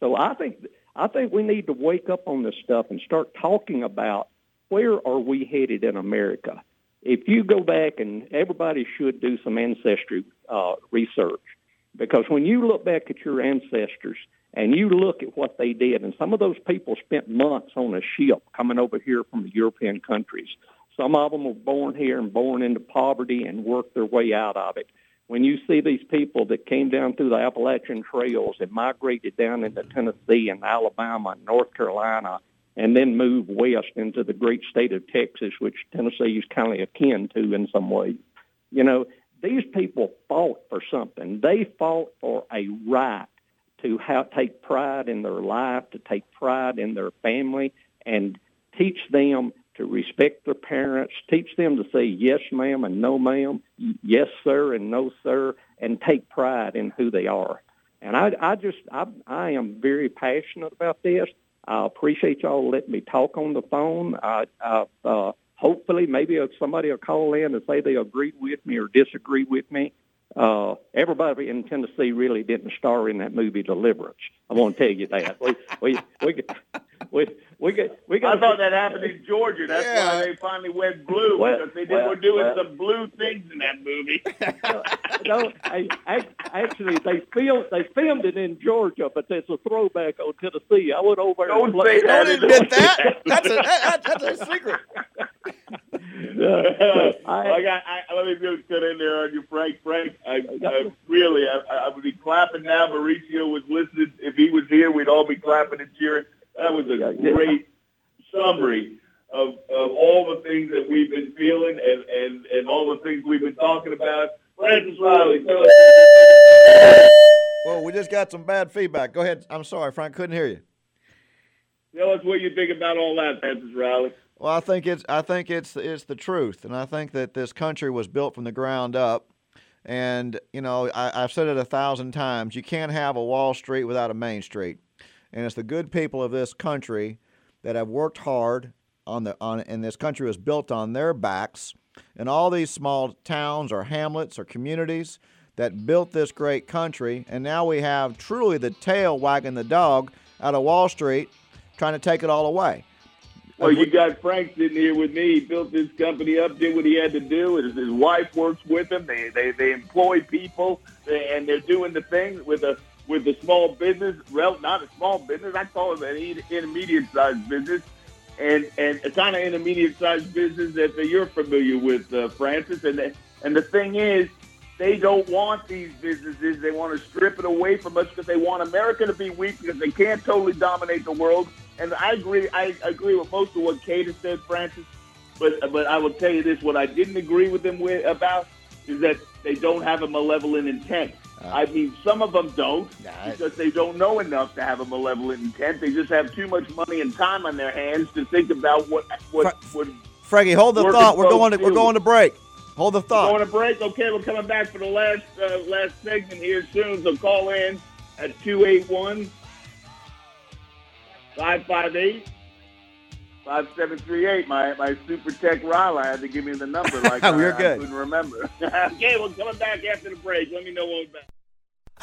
So I think I think we need to wake up on this stuff and start talking about where are we headed in America. If you go back and everybody should do some ancestry uh, research because when you look back at your ancestors, and you look at what they did, and some of those people spent months on a ship coming over here from the European countries. Some of them were born here and born into poverty and worked their way out of it. When you see these people that came down through the Appalachian trails and migrated down into Tennessee and Alabama and North Carolina, and then moved west into the great state of Texas, which Tennessee is kind of akin to in some ways, you know, these people fought for something. They fought for a right to have, take pride in their life, to take pride in their family, and teach them to respect their parents, teach them to say yes, ma'am, and no, ma'am, yes, sir, and no, sir, and take pride in who they are. And I, I just, I, I am very passionate about this. I appreciate y'all letting me talk on the phone. I, I, uh, hopefully, maybe somebody will call in and say they agree with me or disagree with me. Uh, everybody in Tennessee really didn't star in that movie Deliverance. I want to tell you that. We we we we we got we got. I thought that happened in Georgia. That's Yeah. why they finally went blue Well, because they did, well, were doing well. some blue things in that movie. no, I, I, actually they filmed they filmed it in Georgia, but there's a throwback on Tennessee. I went over. Don't and say that. Don't admit that. That's a that, that's a secret. I, got. I, let me just cut in there on you, Frank. Frank, I, I really, I, I would be clapping now. Mauricio was listening. If he was here, we'd all be clapping and cheering. That was a great summary of of all the things that we've been feeling and and and all the things we've been talking about. Francis Riley, tell us, Well, we just got some bad feedback. Go ahead. I'm sorry, Frank. Couldn't hear you. tell us what you think about all that, Francis Riley. Well, I think it's I think it's it's the truth, and I think that this country was built from the ground up. And you know, I, I've said it a thousand times: you can't have a Wall Street without a Main Street, and it's the good people of this country that have worked hard on the on, and this country was built on their backs. And all these small towns or hamlets or communities that built this great country, and now we have truly the tail wagging the dog out of Wall Street, trying to take it all away. Well, you got Frank sitting here with me. He built this company up, did what he had to do. His, his wife works with him. They they they employ people, and they're doing the thing with a with a small business. Well, not a small business. I call it an intermediate sized business, and and a kind of intermediate sized business that, you're familiar with, uh, Francis. And the, and the thing is, they don't want these businesses. They want to strip it away from us because they want America to be weak because they can't totally dominate the world. And I agree. I agree with most of what Kate said, Francis. But but I will tell you this: what I didn't agree with them with about is that they don't have a malevolent intent. I mean, some of them don't because they don't know enough to have a malevolent intent. They just have too much money and time on their hands to think about what what what. Frankie, hold the thought. We're going to we're going to break. Hold the thought. Going to break. Okay, we're coming back for the last uh, last segment here soon. So call in at 281 558 5738. My my super tech Riley had to give me the number like We're I, good. I couldn't remember. okay, we're coming back after the break. Let me know when we're back.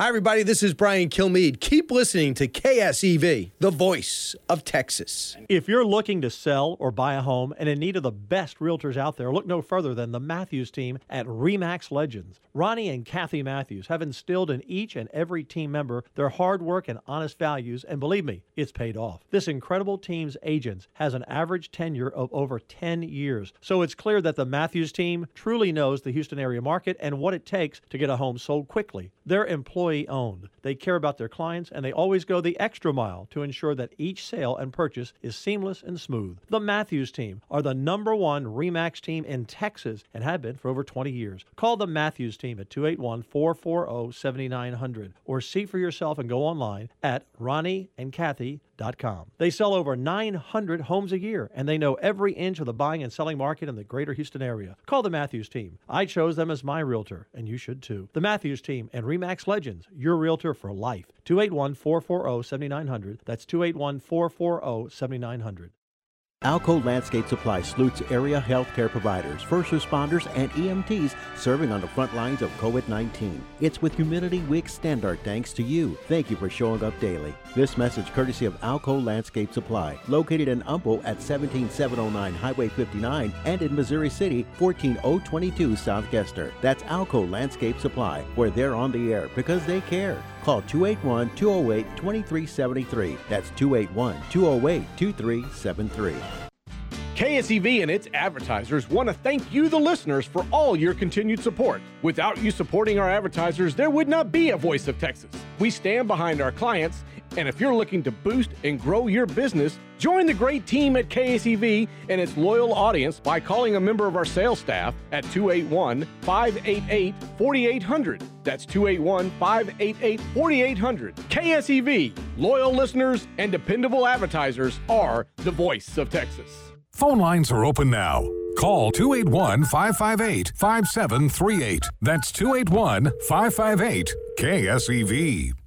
Hi, everybody. This is Brian Kilmeade. Keep listening to KSEV, the voice of Texas. If you're looking to sell or buy a home and in need of the best realtors out there, look no further than the Matthews team at REMAX Legends. Ronnie and Kathy Matthews have instilled in each and every team member their hard work and honest values, and believe me, it's paid off. This incredible team's agents has an average tenure of over 10 years, so it's clear that the Matthews team truly knows the Houston area market and what it takes to get a home sold quickly. They're employee owned. They care about their clients and they always go the extra mile to ensure that each sale and purchase is seamless and smooth. The Matthews team are the number one REMAX team in Texas and have been for over 20 years. Call the Matthews team at 281 440 7900 or see for yourself and go online at They sell over 900 homes a year and they know every inch of the buying and selling market in the greater Houston area. Call the Matthews team. I chose them as my realtor and you should too. The Matthews team and REMAX Legends, your realtor for life. 281 440 7900. That's 281 440 7900. Alco Landscape Supply salutes area healthcare providers, first responders, and EMTs serving on the front lines of COVID 19. It's with humidity we extend our thanks to you. Thank you for showing up daily. This message courtesy of Alco Landscape Supply, located in Humble at 17709 Highway 59 and in Missouri City, 14022 South Gessner. That's Alco Landscape Supply, where they're on the air because they care. Call 281 208 2373. That's 281 208 2373. KSEV and its advertisers want to thank you, the listeners, for all your continued support. Without you supporting our advertisers, there would not be a Voice of Texas. We stand behind our clients, and if you're looking to boost and grow your business, join the great team at KSEV and its loyal audience by calling a member of our sales staff at 281 588 4800. That's 281 588 4800. KSEV, loyal listeners and dependable advertisers are the voice of Texas. Phone lines are open now. Call 281 558 5738. That's 281 558 KSEV.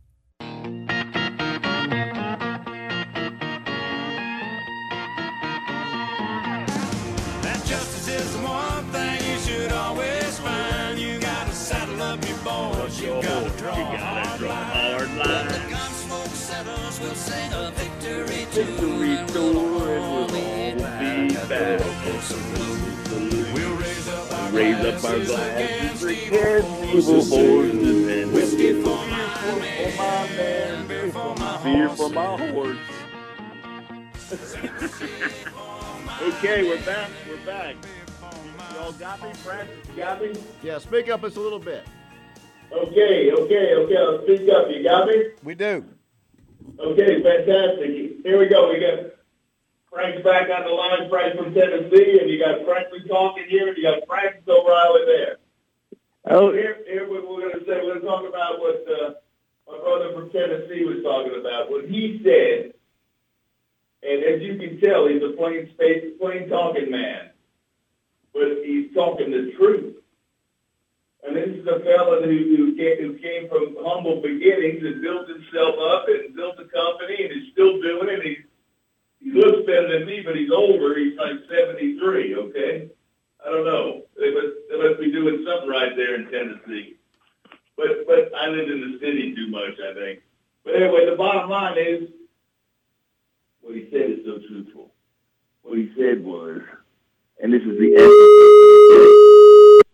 Tune. And we'll all be back. We'll raise up our Raise up our glasses against evil forces and whiskey for my man, beer for my beer for my horse. okay, we're back. We're back. Y'all got me, Francis? You got me? Yeah, speak up just a little bit. Okay, okay, okay. I'll speak up. You got me? We do. Okay, fantastic. Here we go. We got Frank's back on the line, Frank from Tennessee, and you got Franklin talking here, and you got Francis O'Reilly there. Oh, here, here we- we're going to say, we're going to talk about what uh, my brother from Tennessee was talking about. What he said, and as you can tell, he's a plain space, plain talking man, but he's talking the truth. And this is a fellow who, who, came, who came from humble beginnings and built himself up and built a company and is still doing it. He's he looks better than me, but he's older. He's like 73, okay? I don't know. They must, they must be doing something right there in Tennessee. But, but I live in the city too much, I think. But anyway, the bottom line is, what he said is so truthful. What he said was, and this is the essence,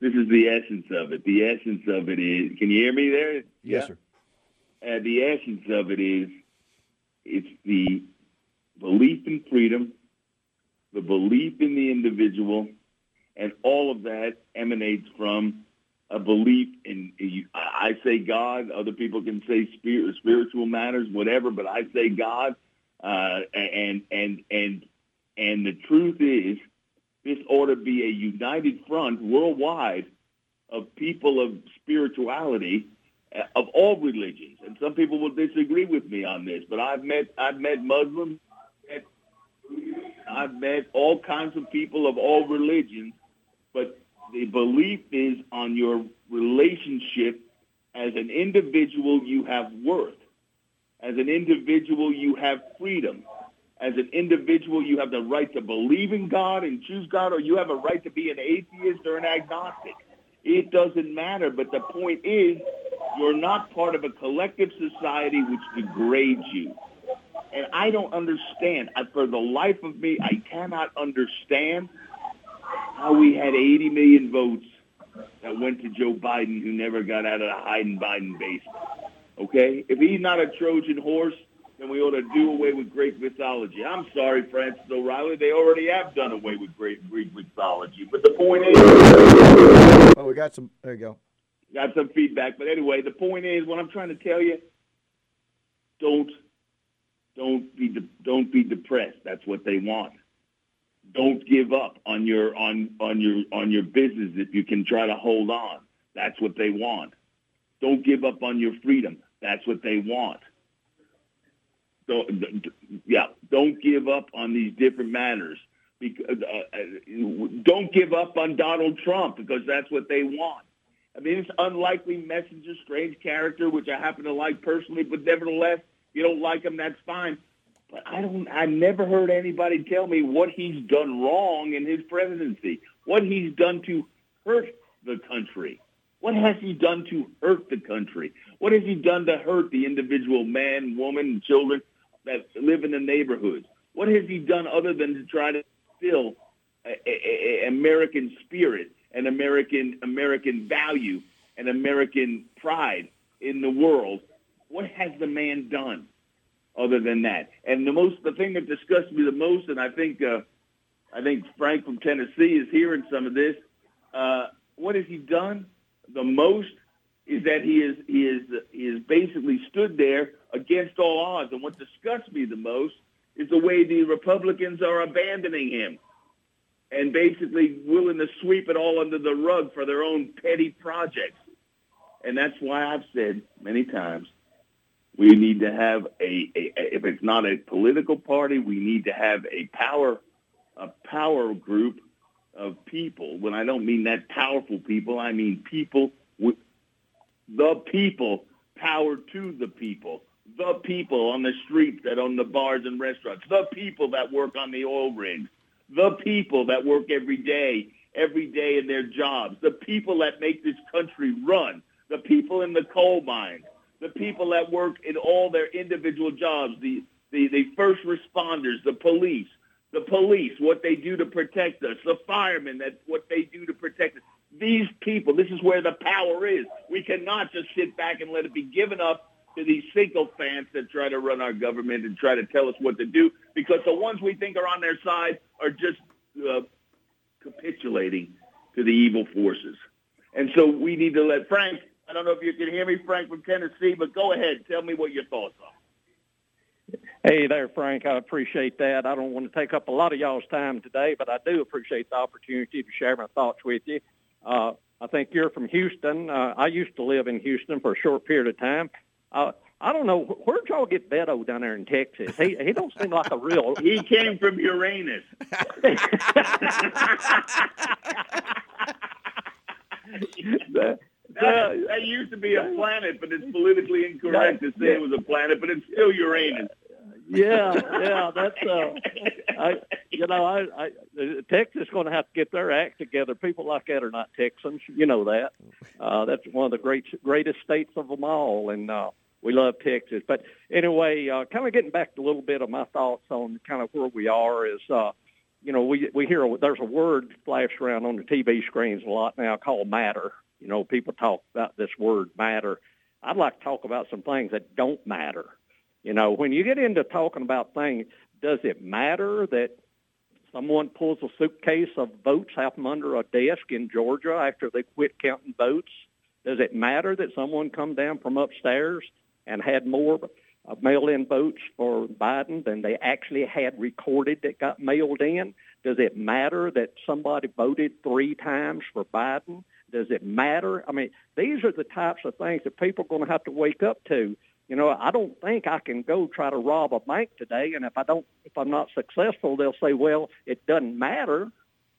this is the essence of it. The essence of it is, can you hear me there? Yes, sir. Uh, the essence of it is, it's the belief in freedom, the belief in the individual, and all of that emanates from a belief in. I say God. Other people can say spirit, spiritual matters, whatever, but I say God. Uh, and and and and the truth is, this ought to be a united front worldwide of people of spirituality uh, of all religions. And some people will disagree with me on this, but I've met I've met Muslims, I've met all kinds of people of all religions, but the belief is on your relationship as an individual you have worth. As an individual you have freedom. As an individual you have the right to believe in God and choose God or you have a right to be an atheist or an agnostic. It doesn't matter, but the point is You're not part of a collective society which degrades you. And I don't understand. I, for the life of me, I cannot understand how we had 80 million votes that went to Joe Biden who never got out of the Biden Biden base. Okay? If he's not a Trojan horse, then we ought to do away with Greek mythology. I'm sorry, Francis O'Reilly. They already have done away with Greek, Greek mythology. But the point is... Well, we got some... There you go. Got some feedback. But anyway, the point is, what I'm trying to tell you, don't don't be de- don't be depressed. That's what they want. Don't give up on your on on your on your business if you can try to hold on. That's what they want. Don't give up on your freedom. That's what they want. Don't, yeah, don't give up on these different matters. Because, uh, uh, don't give up on Donald Trump because that's what they want. I mean, it's unlikely messenger, strange character, which I happen to like personally, but nevertheless, you don't like him, that's fine. But I don't. I never heard anybody tell me what he's done wrong in his presidency. What he's done to hurt the country. What has he done to hurt the country? What has he done to hurt the individual man, woman, children that live in the neighborhoods? What has he done other than to try to instill a, American spirit, and American American value, and American pride in the world? What has the man done other than that? And the most, the thing that disgusts me the most, and I think, uh, I think Frank from Tennessee is hearing some of this. Uh, what has he done? The most is that he is he is he is basically stood there against all odds. And what disgusts me the most is the way the Republicans are abandoning him and basically willing to sweep it all under the rug for their own petty projects. And that's why I've said many times we need to have a, a, a, if it's not a political party, we need to have a power a power group of people. When I don't mean that powerful people, I mean people with the people, power to the people, the people on the streets that own the bars and restaurants, the people that work on the oil rigs, the people that work every day, every day in their jobs, the people that make this country run, the people in the coal mines, the people that work in all their individual jobs, the, the, the first responders, the police, the police, what they do to protect us, the firemen, that what they do to protect us. These people, this is where the power is. We cannot just sit back and let it be given up to these sycophants that try to run our government and try to tell us what to do because the ones we think are on their side are just uh, capitulating to the evil forces. And so we need to let Frank I don't know if you can hear me, Frank from Tennessee, but go ahead. Tell me what your thoughts are. Hey there, Frank. I appreciate that. I don't want to take up a lot of y'all's time today, but I do appreciate the opportunity to share my thoughts with you. Uh, I think you're from Houston. Uh, I used to live in Houston for a short period of time. Uh, I don't know where'd y'all get Beto down there in Texas. He he don't seem like a real. he came from Uranus. That, that used to be a planet, but it's politically incorrect to say it was a planet, but it's still Uranus. Yeah, yeah, that's uh, I, you know, I, I Texas is going to have to get their act together. People like that are not Texans, you know that. Uh, that's one of the great greatest states of them all, and uh, we love Texas. But anyway, uh, kind of getting back to a little bit of my thoughts on kind of where we are is, uh, you know, we we hear there's a word flashed around on the TV screens a lot now called matter. You know, people talk about this word matter. I'd like to talk about some things that don't matter. You know, when you get into talking about things, does it matter that someone pulls a suitcase of votes out from under a desk in Georgia after they quit counting votes? Does it matter that someone come down from upstairs and had more uh, mail-in votes for Biden than they actually had recorded that got mailed in? Does it matter that somebody voted three times for Biden? Does it matter? I mean, these are the types of things that people are going to have to wake up to. You know, I don't think I can go try to rob a bank today, and if I don't, if I'm not successful, they'll say, well, it doesn't matter.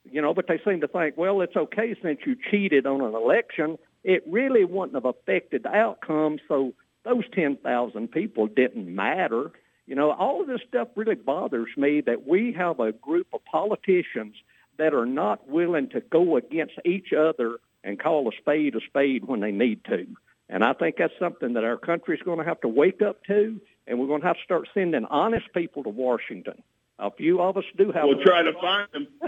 You know, but they seem to think, well, it's okay since you cheated on an election. It really wouldn't have affected the outcome, so those 10,000 people didn't matter. You know, all of this stuff really bothers me that we have a group of politicians that are not willing to go against each other and call a spade a spade when they need to. And I think that's something that our country's going to have to wake up to, and we're going to have to start sending honest people to Washington. A few of us do have. We'll try to find them.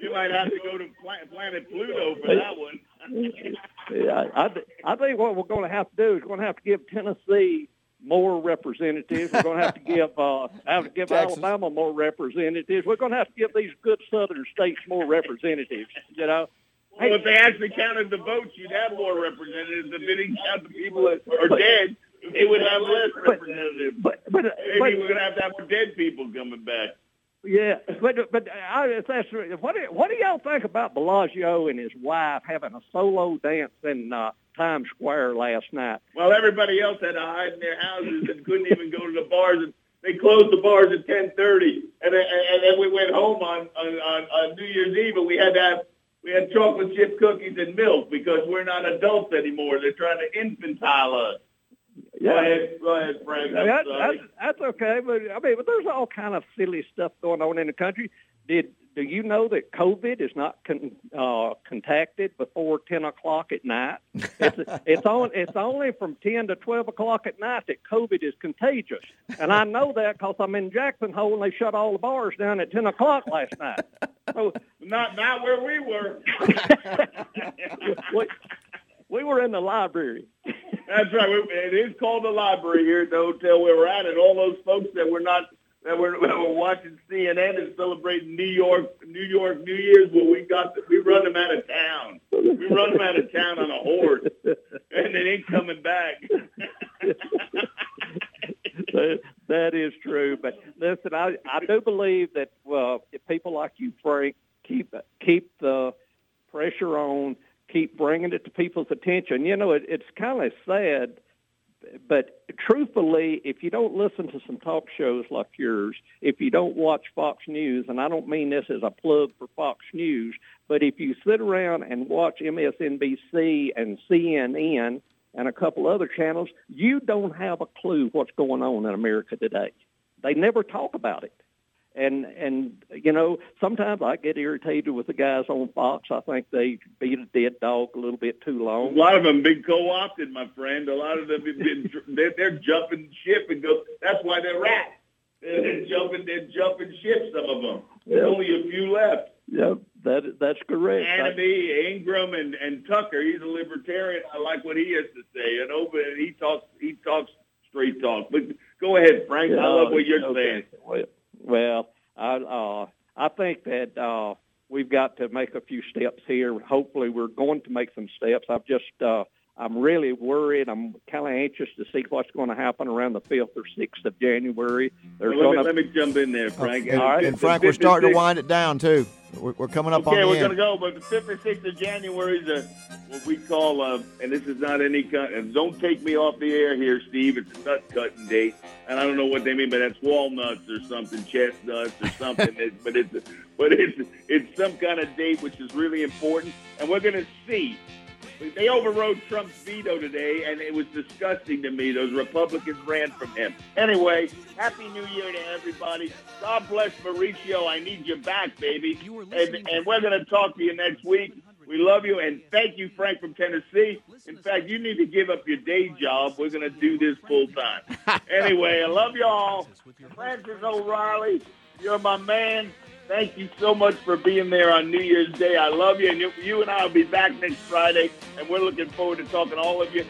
you might have to go to Planet Pluto for that one. yeah, I, I think what we're going to have to do is we're going to have to give Tennessee more representatives. We're going to have to give uh, have to give Texas. Alabama more representatives. We're going to have to give these good Southern states more representatives. You know. Well, if they actually counted the votes, you'd have more representatives. If they didn't count the people that are dead, they would have less representatives. But, but, Maybe but- we're going to have to have more dead people coming back. Yeah, but but I, if that's what do, what do y'all think about de Blasio and his wife having a solo dance in uh, Times Square last night? While everybody else had to hide in their houses and couldn't even go to the bars, and they closed the bars at ten thirty, and then, and then we went home on, on on New Year's Eve, and we had to have we had chocolate chip cookies and milk because we're not adults anymore. They're trying to infantile us. Go ahead, go ahead, Frank. I'm That- that's, that's okay, but I mean, but there's all kind of silly stuff going on in the country. Did do you know that COVID is not con, uh, contacted before ten o'clock at night? It's it's on it's only from ten to twelve o'clock at night that COVID is contagious, and I know that because I'm in Jackson Hole and they shut all the bars down at ten o'clock last night. So Not not where we were. we, we were in the library. That's right. We- It is called the library here at the hotel where we're at, and all those folks that were not that were, that watching CNN and celebrating New York New York New Year's. Well, we got we run them out of town. We run them out of town on a horse, and they ain't coming back. that, is true. But listen, I, I do believe that if people like you, Frank, keep keep the pressure on, keep bringing it to people's attention. You know, it, it's kind of sad, but truthfully, if you don't listen to some talk shows like yours, if you don't watch Fox News, and I don't mean this as a plug for Fox News, but if you sit around and watch MSNBC and CNN and a couple other channels, you don't have a clue what's going on in America today. They never talk about it. And and you know, sometimes I get irritated with the guys on Fox. I think they beat a dead dog a little bit too long. A lot of them been co-opted, my friend. A lot of them have been they're, they're jumping ship and go. That's why they're rats. They're, jumping. They're jumping ship. Some of them. There's Yeah. only a few left. Yep, that that's correct. Hannity, Ingraham, and, and Tucker. He's a libertarian. I like what he has to say. And over, he talks. He talks straight talk. But go ahead, Frank. I love what you're Okay. saying. Well, well, I uh, I think that uh, we've got to make a few steps here. Hopefully, we're going to make some steps. I've just uh, I'm really worried. I'm kind of anxious to see what's going to happen around the fifth or sixth of January. There's Well, let, me, going let me jump in there, Frank. And, All right. and Frank, we're starting to wind it down too. We're, we're coming up on it. Okay, we're going to go, but the 5th or 6th of January is a, what we call, uh, and this is not any kind, and don't take me off the air here, Steve. It's a nut cutting date, and I don't know what they mean, but that's walnuts or something, chestnuts or something. it, but it's, but it's, it's some kind of date which is really important, and we're going to see. They overrode Trump's veto today, and it was disgusting to me. Those Republicans ran from him. Anyway, Happy New Year to everybody. God bless Mauricio. I need you back, baby. And, and we're going to talk to you next week. We love you, and thank you, Frank from Tennessee. In fact, you need to give up your day job. We're going to do this full time. anyway, I love you all. Francis O'Reilly, you're my man. Thank you so much for being there on New Year's Day. I love you, and you, you and I will be back next Friday, and we're looking forward to talking to all of you.